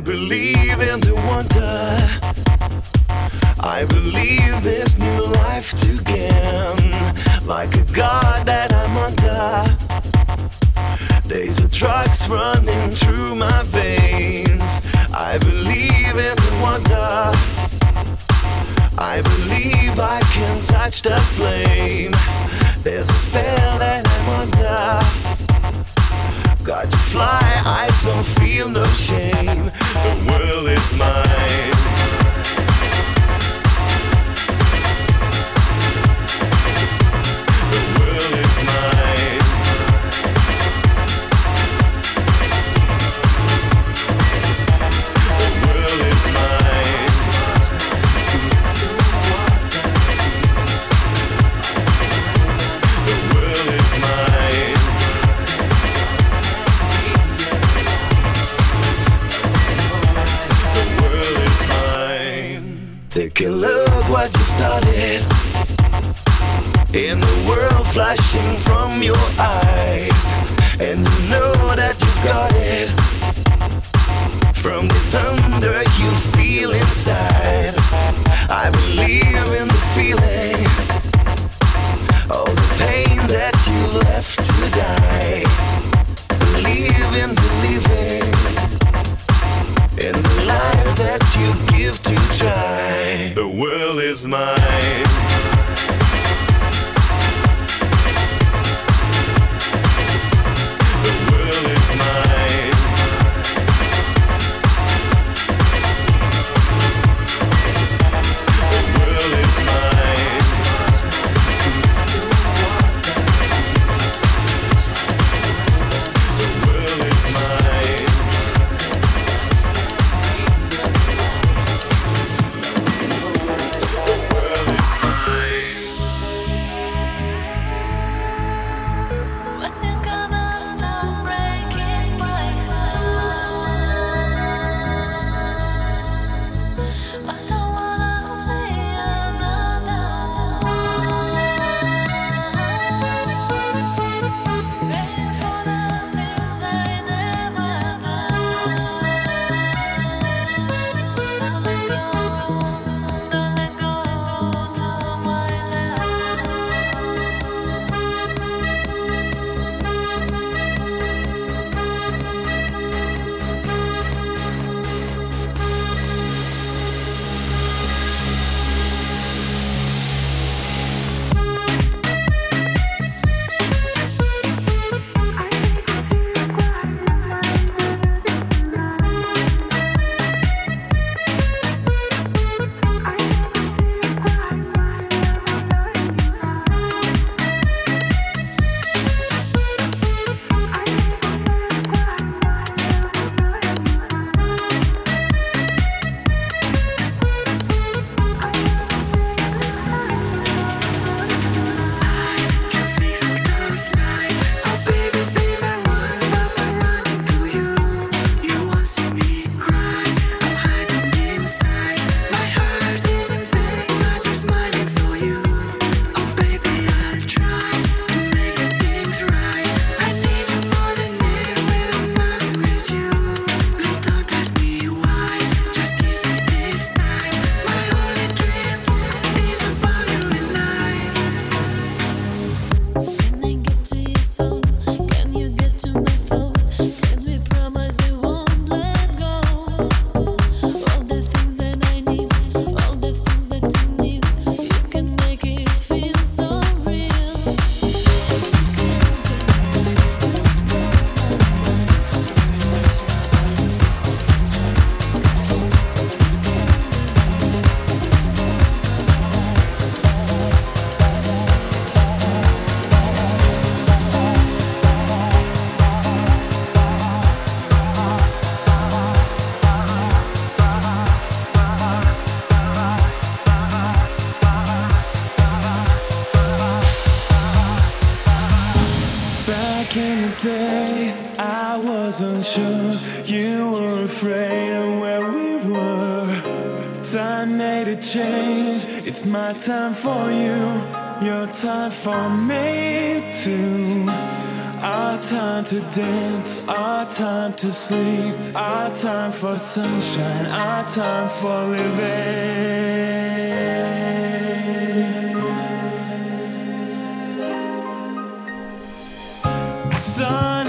I believe in the wonder. I believe this new life to gain. Like a god that I'm under. There's a drugs running through my veins. I believe in the wonder. I believe I can touch the flame. There's a spell that I'm under. Got to fly, I don't feel no shame. The world is mine. Flashing from your eyes, and you know that you've got it from the thunder you feel inside. I believe in the feeling, all the pain that you left to die. Believe in believing in the life that you give to try. The world is mine. It's my time for you, your time for me too. Our time to dance, our time to sleep, our time for sunshine, our time for living. Sun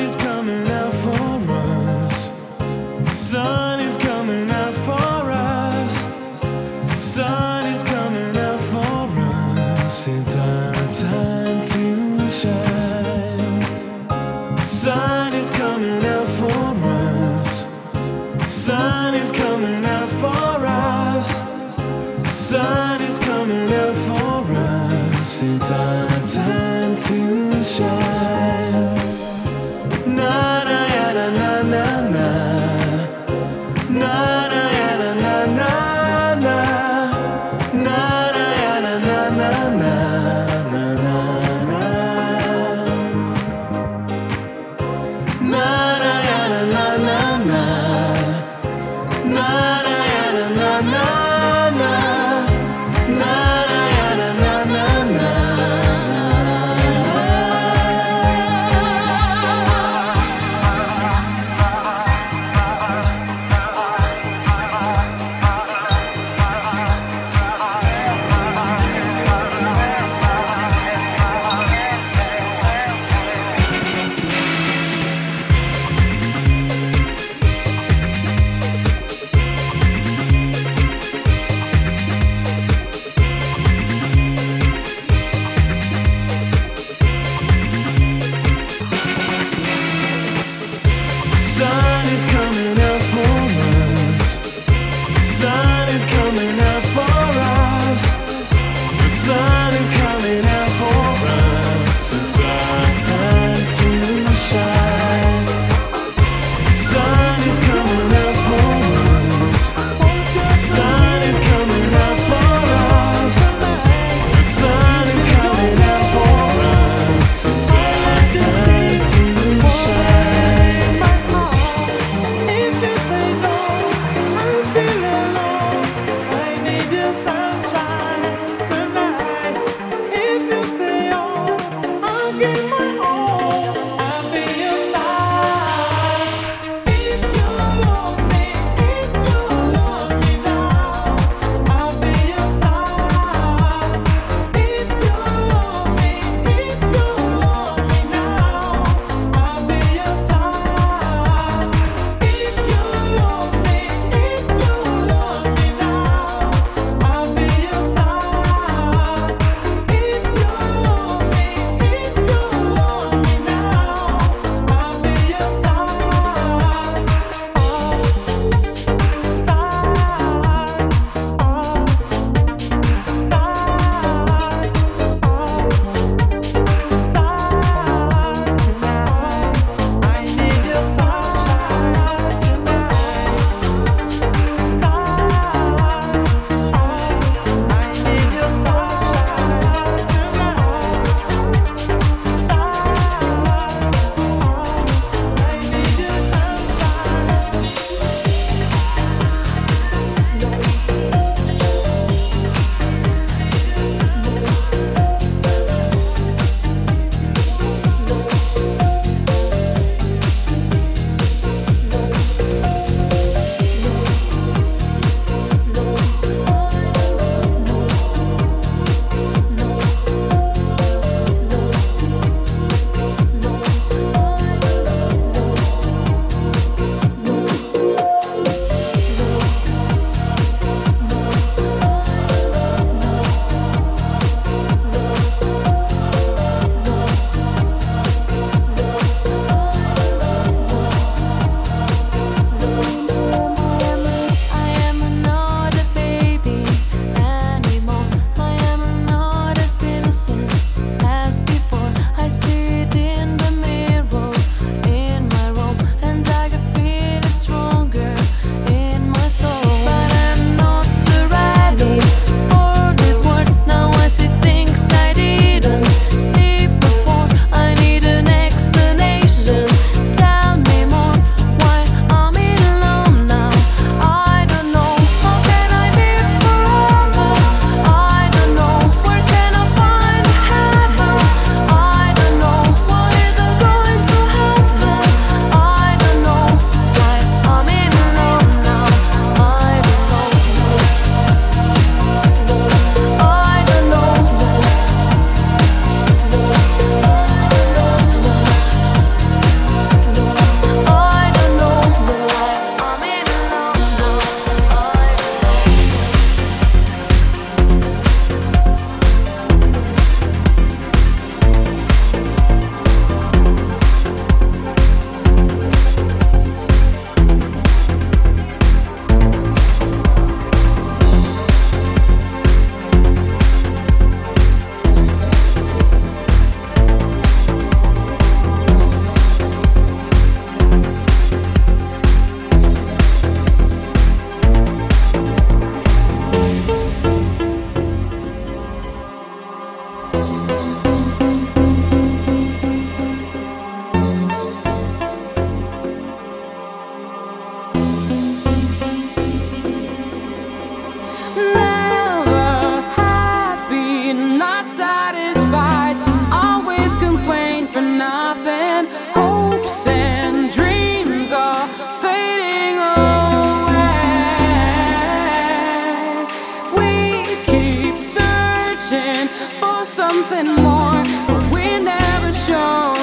nothing more, but we never show.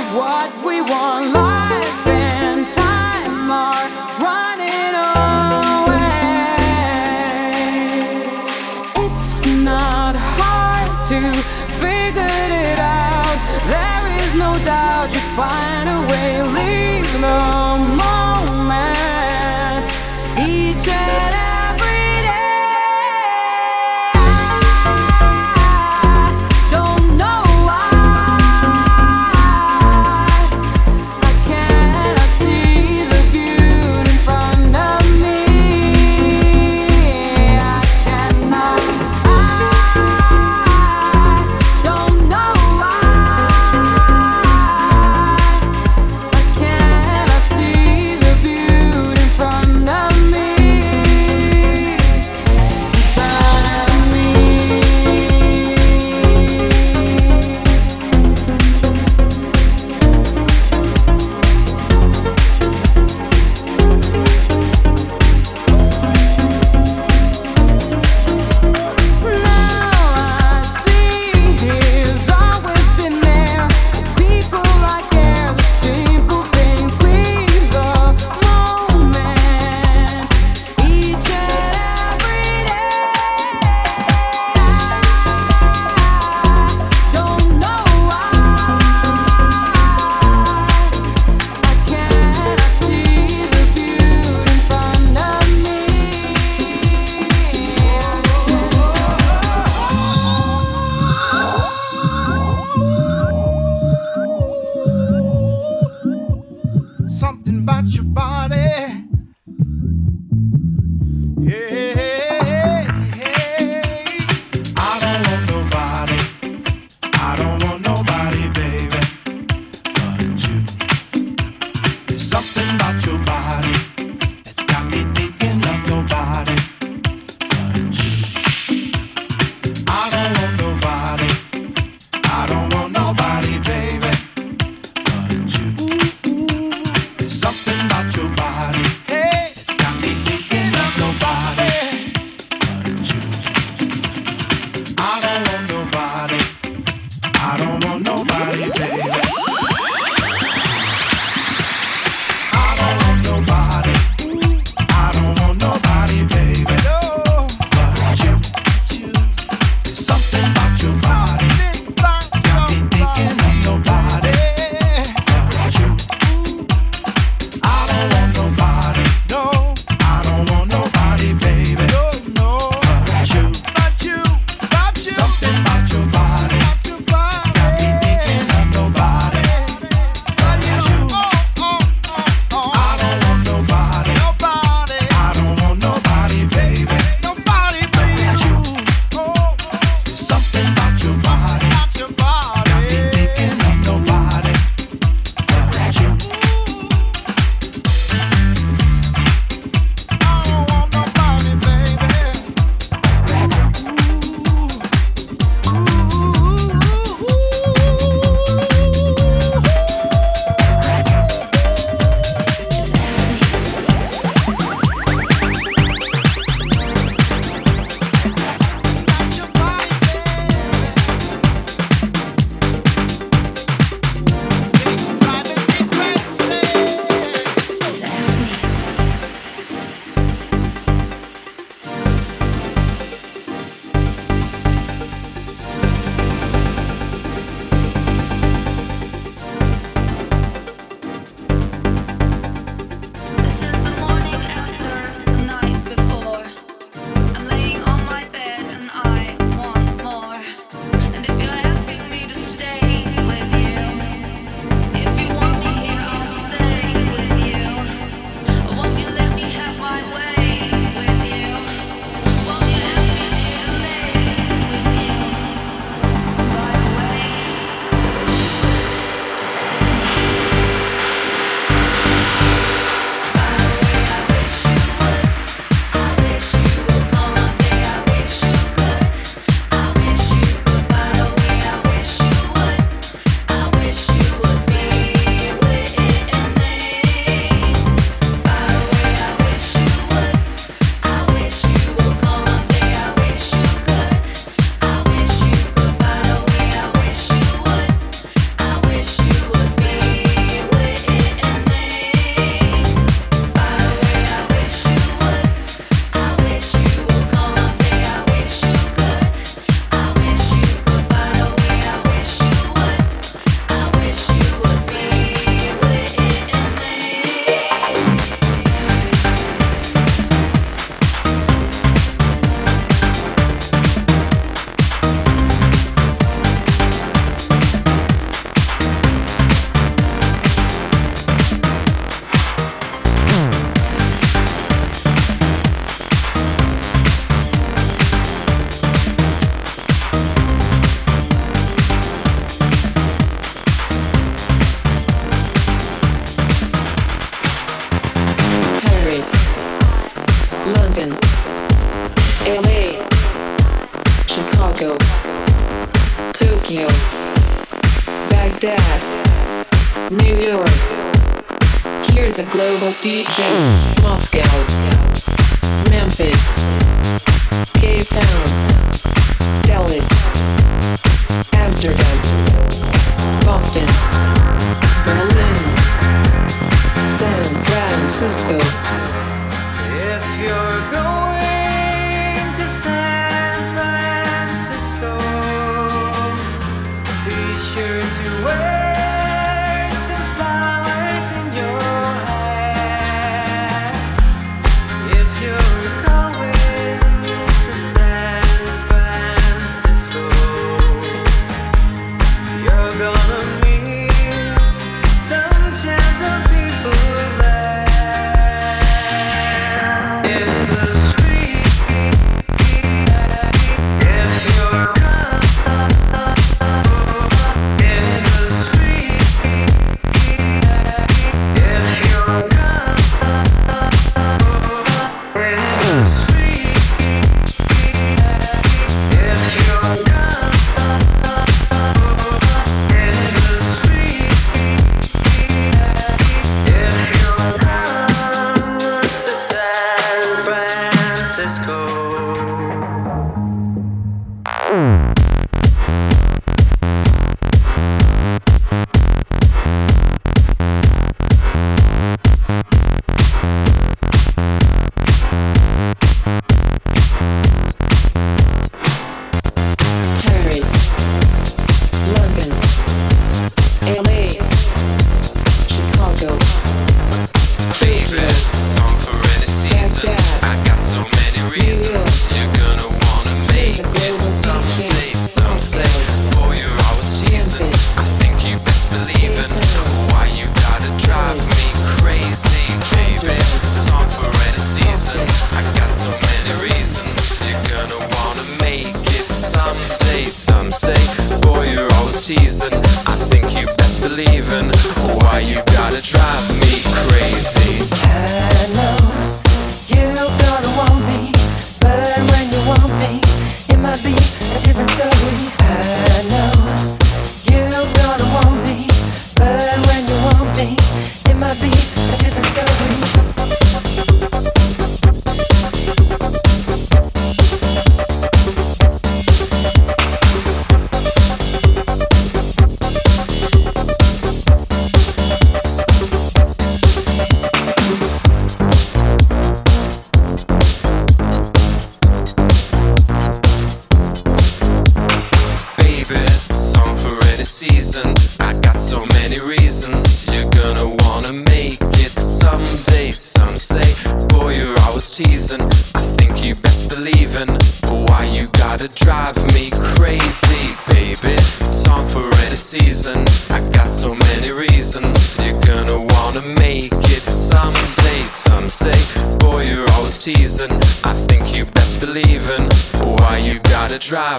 Fly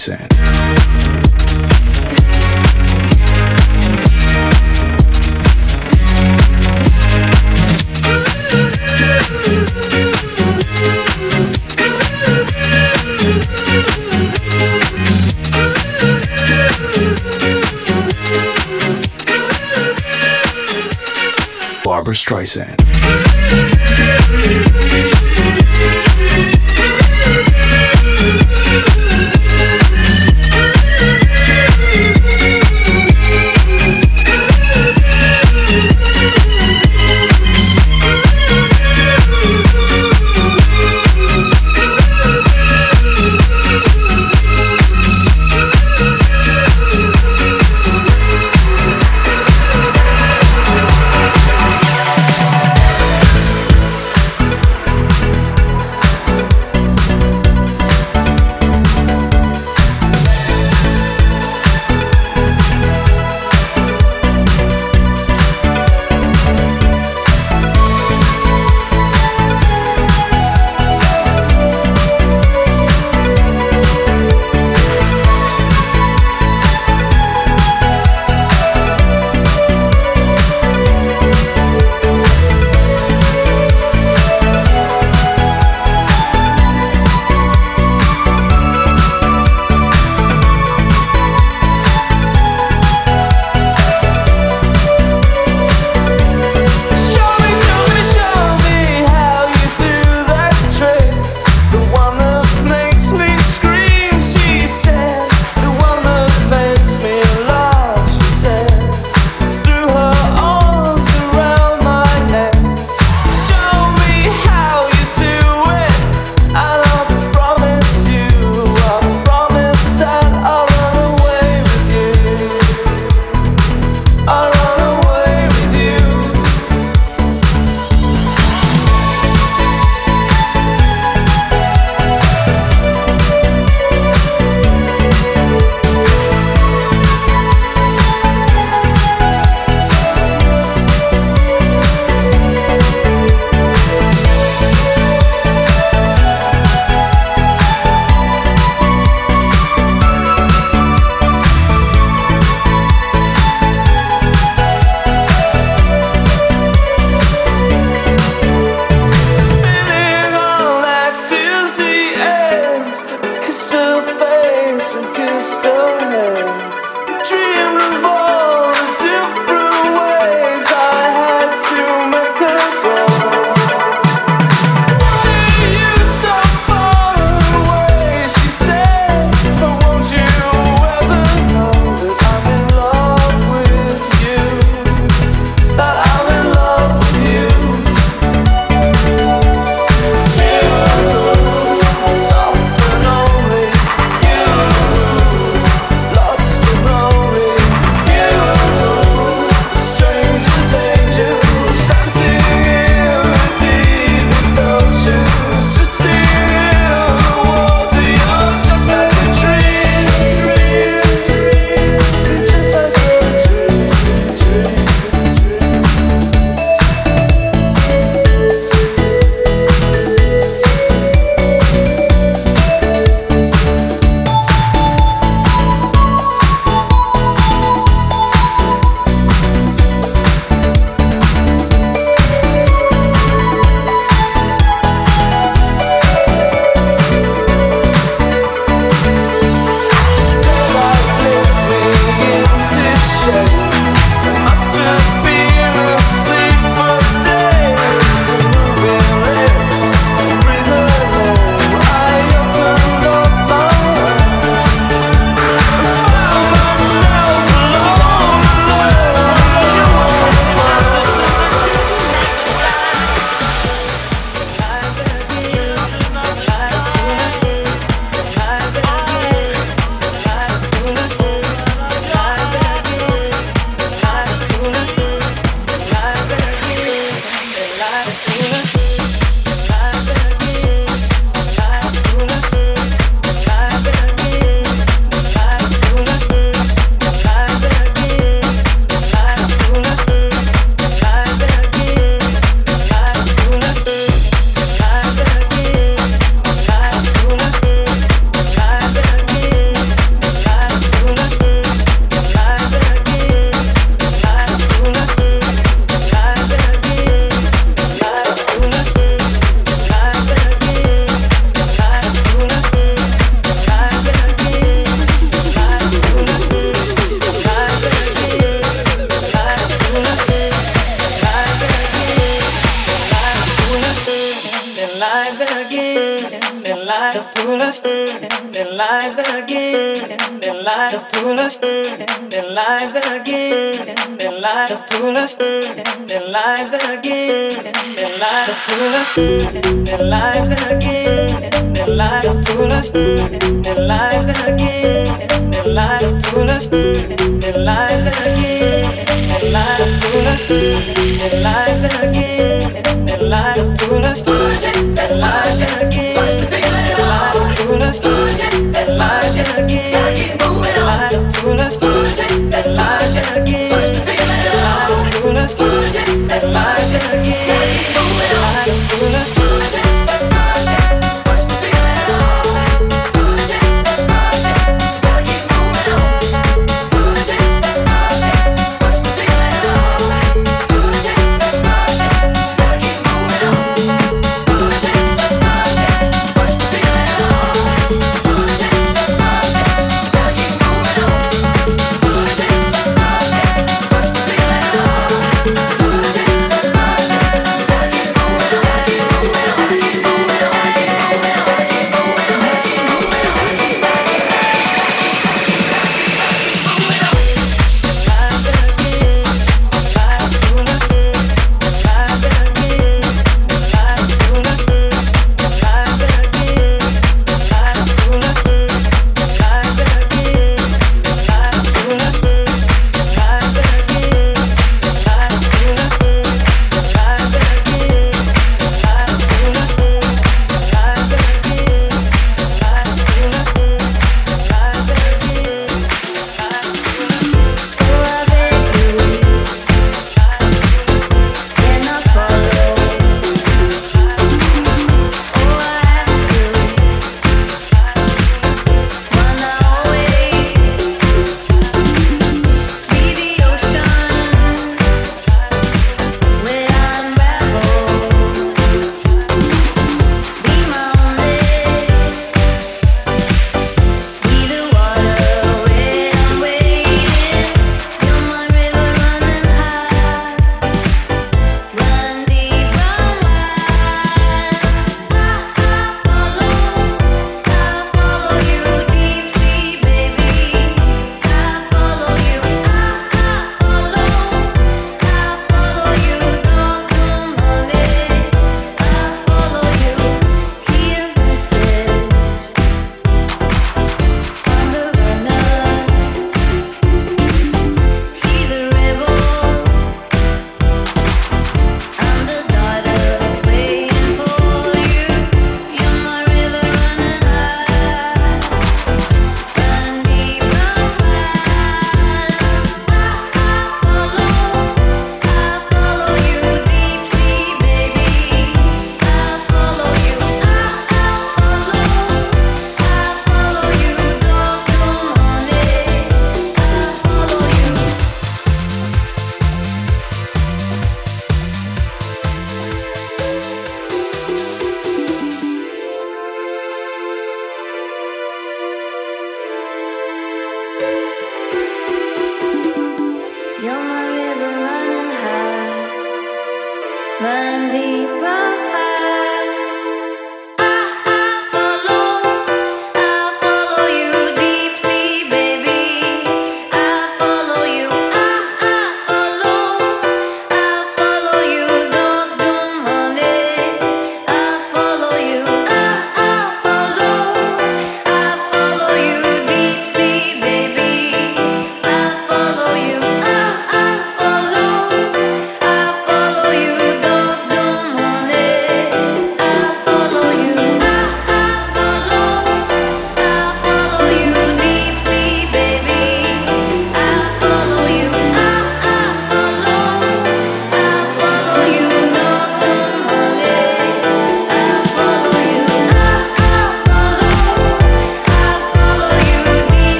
Streisand. Barbra Streisand.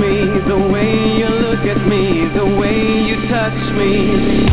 me, the way you look at me, the way you touch me.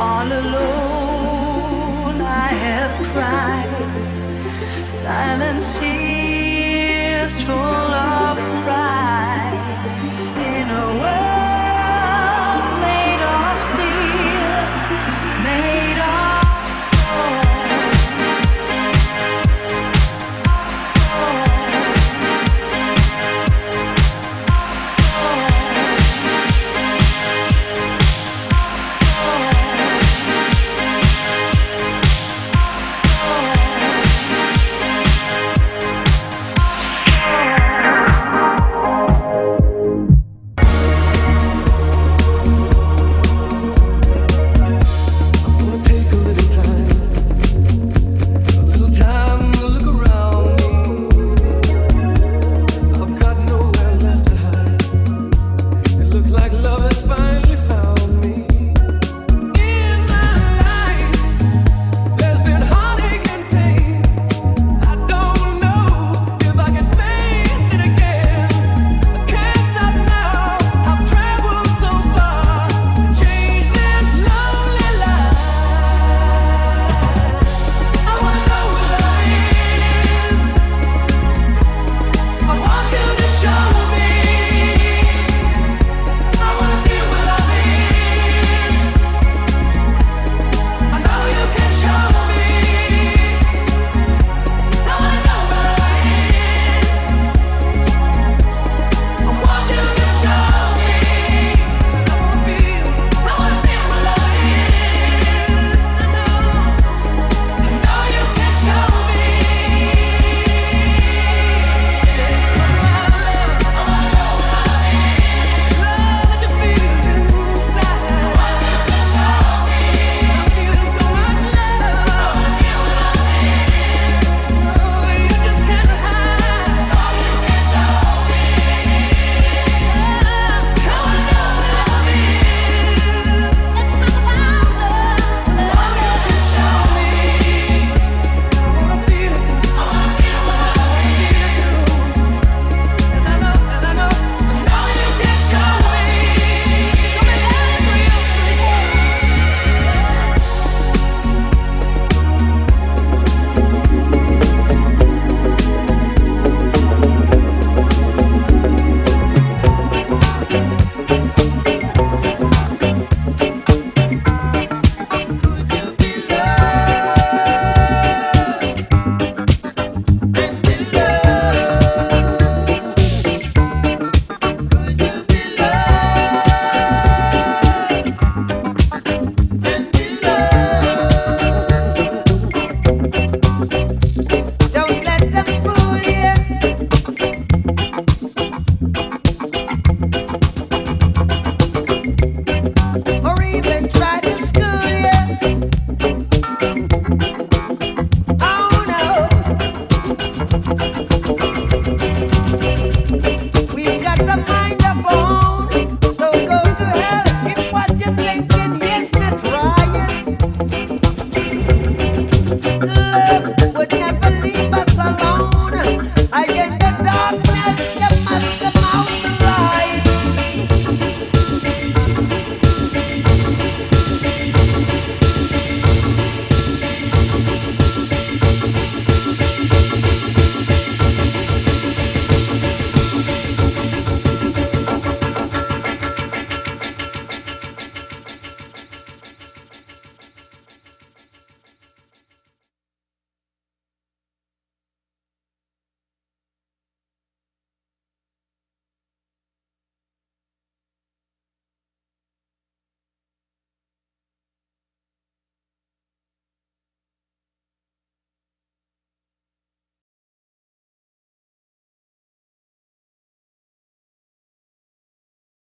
All alone, I have cried silent tears full of.